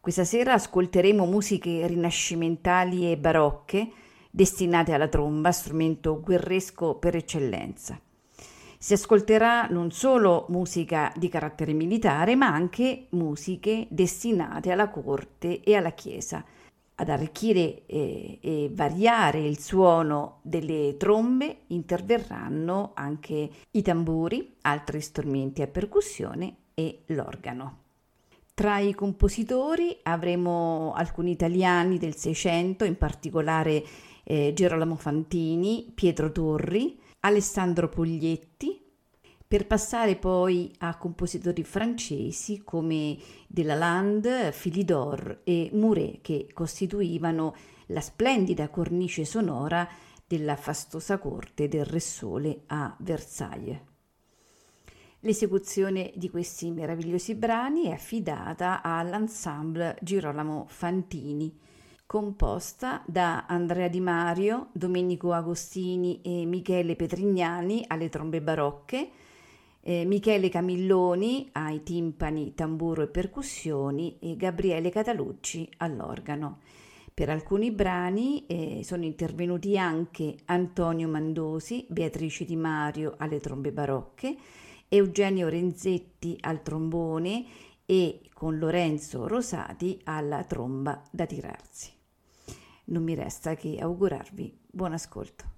Questa sera ascolteremo musiche rinascimentali e barocche destinate alla tromba, strumento guerresco per eccellenza. Si ascolterà non solo musica di carattere militare, ma anche musiche destinate alla corte e alla chiesa ad arricchire e, e, variare il suono delle trombe interverranno anche i tamburi, altri strumenti a percussione e l'organo. Tra i compositori avremo alcuni italiani del Seicento, in particolare eh, Gerolamo Fantini, Pietro Torri, Alessandro Puglietti, per passare poi a compositori francesi come Delalande, Philidor e Mouret che costituivano la splendida cornice sonora della fastosa corte del Re Sole a Versailles. L'esecuzione di questi meravigliosi brani è affidata all'ensemble Girolamo Fantini, composta da Andrea Di Mario, Domenico Agostini e Michele Petrignani alle trombe barocche, eh, Michele Camilloni ai timpani, tamburo e percussioni e Gabriele Catalucci all'organo. Per alcuni brani eh, sono intervenuti anche Antonio Mandosi, Beatrice Di Mario alle trombe barocche, Eugenio Renzetti al trombone e con Lorenzo Rosati alla tromba da tirarsi. Non mi resta che augurarvi buon ascolto.